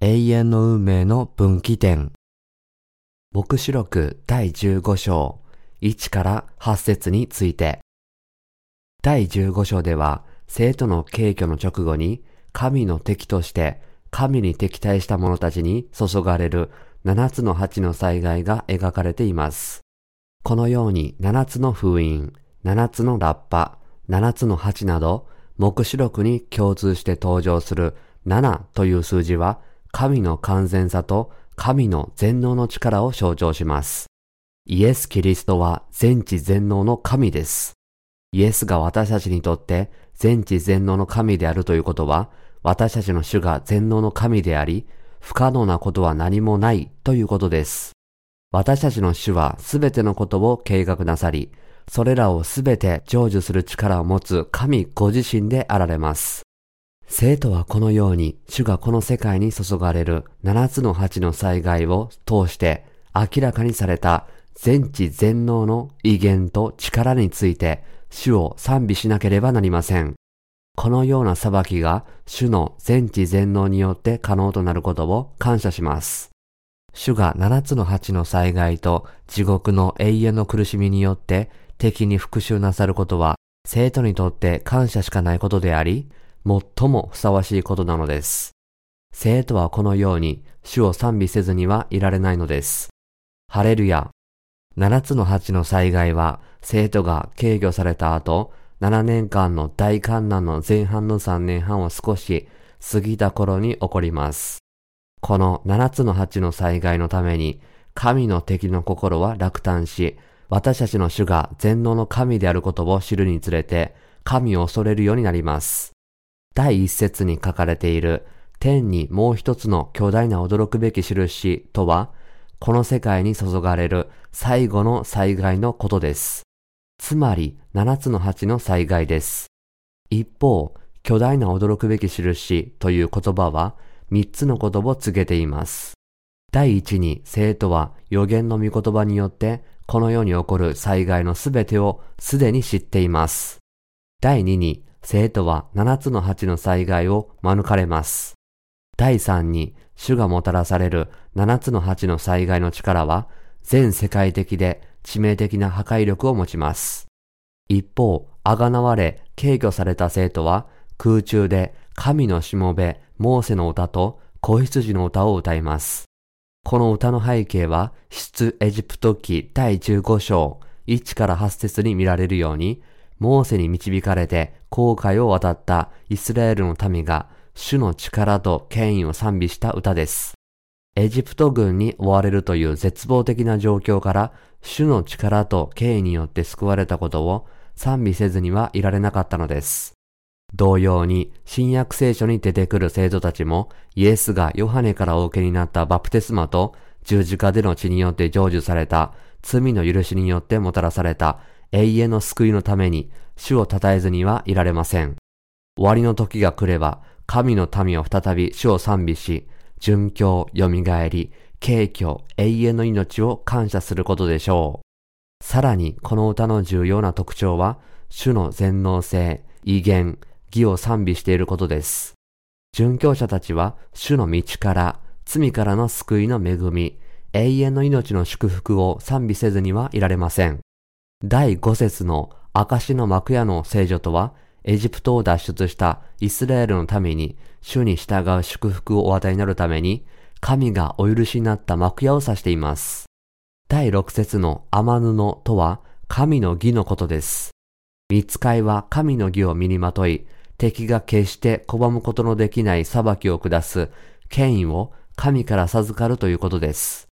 永遠の運命の分岐点。目視録第15章1から8節について。第15章では、生徒の敬挙の直後に、神の敵として神に敵対した者たちに注がれる7つの鉢の災害が描かれています。このように7つの封印、7つのラッパ、7つの鉢など、目視録に共通して登場する7という数字は、神の完全さと神の全能の力を象徴します。イエス・キリストは全知全能の神です。イエスが私たちにとって全知全能の神であるということは、私たちの主が全能の神であり、不可能なことは何もないということです。私たちの主はすべてのことを計画なさり、それらをすべて成就する力を持つ神ご自身であられます。生徒はこのように主がこの世界に注がれる七つの八の災害を通して明らかにされた全知全能の威厳と力について主を賛美しなければなりません。このような裁きが主の全知全能によって可能となることを感謝します。主が七つの八の災害と地獄の永遠の苦しみによって敵に復讐なさることは生徒にとって感謝しかないことであり、最もふさわしいことなのです。生徒はこのように主を賛美せずにはいられないのです。ハレルヤ。七つの八の災害は生徒が軽挙された後、7年間の大観難の前半の3年半を少し過ぎた頃に起こります。この7つの8の災害のために、神の敵の心は落胆し、私たちの主が全能の神であることを知るにつれて、神を恐れるようになります。第一節に書かれている天にもう一つの巨大な驚くべき印とは、この世界に注がれる最後の災害のことです。つまり七つの八の災害です。一方、巨大な驚くべき印という言葉は三つのことを告げています。第一に生徒は予言の御言葉によってこの世に起こる災害のすべてをすでに知っています。第二に生徒は七つの八の災害を免れます。第三に、主がもたらされる七つの八の災害の力は、全世界的で致命的な破壊力を持ちます。一方、あがなわれ、軽挙された生徒は、空中で神のしもべ、モーセの歌と子羊の歌を歌います。この歌の背景は、出エジプト記第15章1から8節に見られるように、モーセに導かれて航海を渡ったイスラエルの民が主の力と権威を賛美した歌です。エジプト軍に追われるという絶望的な状況から主の力と権威によって救われたことを賛美せずにはいられなかったのです。同様に新約聖書に出てくる生徒たちもイエスがヨハネからお受けになったバプテスマと十字架での血によって成就された罪の許しによってもたらされた永遠の救いのために主を称えずにはいられません。終わりの時が来れば、神の民を再び主を賛美し、殉教、蘇り、敬虚、永遠の命を感謝することでしょう。さらに、この歌の重要な特徴は、主の全能性、威厳、義を賛美していることです。殉教者たちは、主の道から、罪からの救いの恵み、永遠の命の祝福を賛美せずにはいられません。第5節の証の幕屋の聖女とは、エジプトを脱出したイスラエルのために、主に従う祝福をお与えになるために、神がお許しになった幕屋を指しています。第6節の天布とは、神の義のことです。見つかいは神の義を身にまとい、敵が決して拒むことのできない裁きを下す権威を神から授かるということです。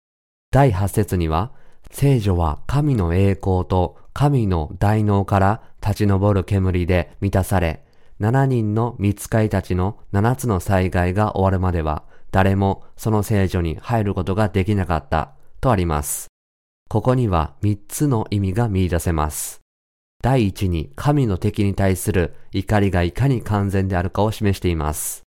第8節には、聖女は神の栄光と神の大能から立ち上る煙で満たされ、7人の見つかいたちの7つの災害が終わるまでは、誰もその聖女に入ることができなかったとあります。ここには3つの意味が見出せます。第一に神の敵に対する怒りがいかに完全であるかを示しています。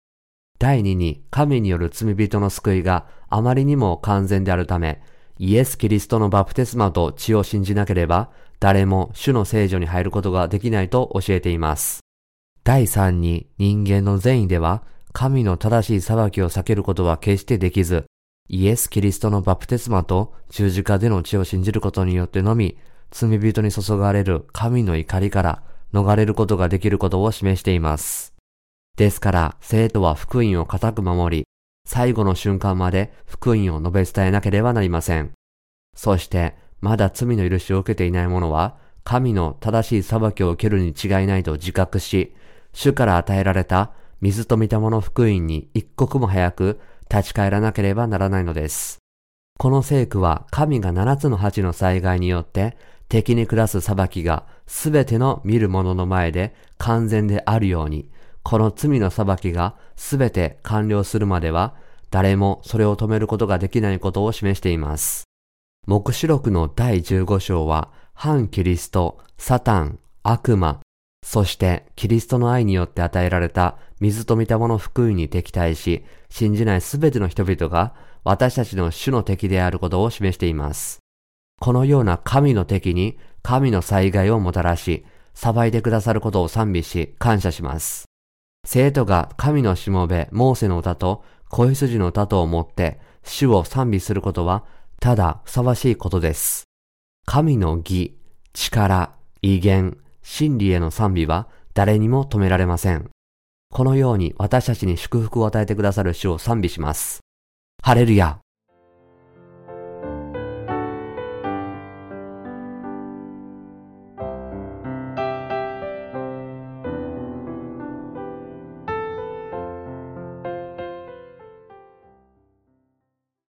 第二に神による罪人の救いがあまりにも完全であるため、イエス・キリストのバプテスマと血を信じなければ、誰も主の聖女に入ることができないと教えています。第3に人間の善意では、神の正しい裁きを避けることは決してできず、イエス・キリストのバプテスマと十字架での血を信じることによってのみ、罪人に注がれる神の怒りから逃れることができることを示しています。ですから、生徒は福音を固く守り、最後の瞬間まで福音を述べ伝えなければなりません。そして、まだ罪の許しを受けていない者は、神の正しい裁きを受けるに違いないと自覚し、主から与えられた水と見たもの福音に一刻も早く立ち返らなければならないのです。この聖句は神が七つの八の災害によって敵に下す裁きがすべての見る者の前で完全であるように、この罪の裁きがすべて完了するまでは誰もそれを止めることができないことを示しています。目視録の第15章は反キリスト、サタン、悪魔、そしてキリストの愛によって与えられた水と見たもの福音に敵対し、信じないすべての人々が私たちの主の敵であることを示しています。このような神の敵に神の災害をもたらし、裁いてくださることを賛美し感謝します。生徒が神のしもべ、モーセの歌と子羊の歌とを持って主を賛美することはただふさわしいことです。神の義、力、威厳、真理への賛美は誰にも止められません。このように私たちに祝福を与えてくださる主を賛美します。ハレルヤ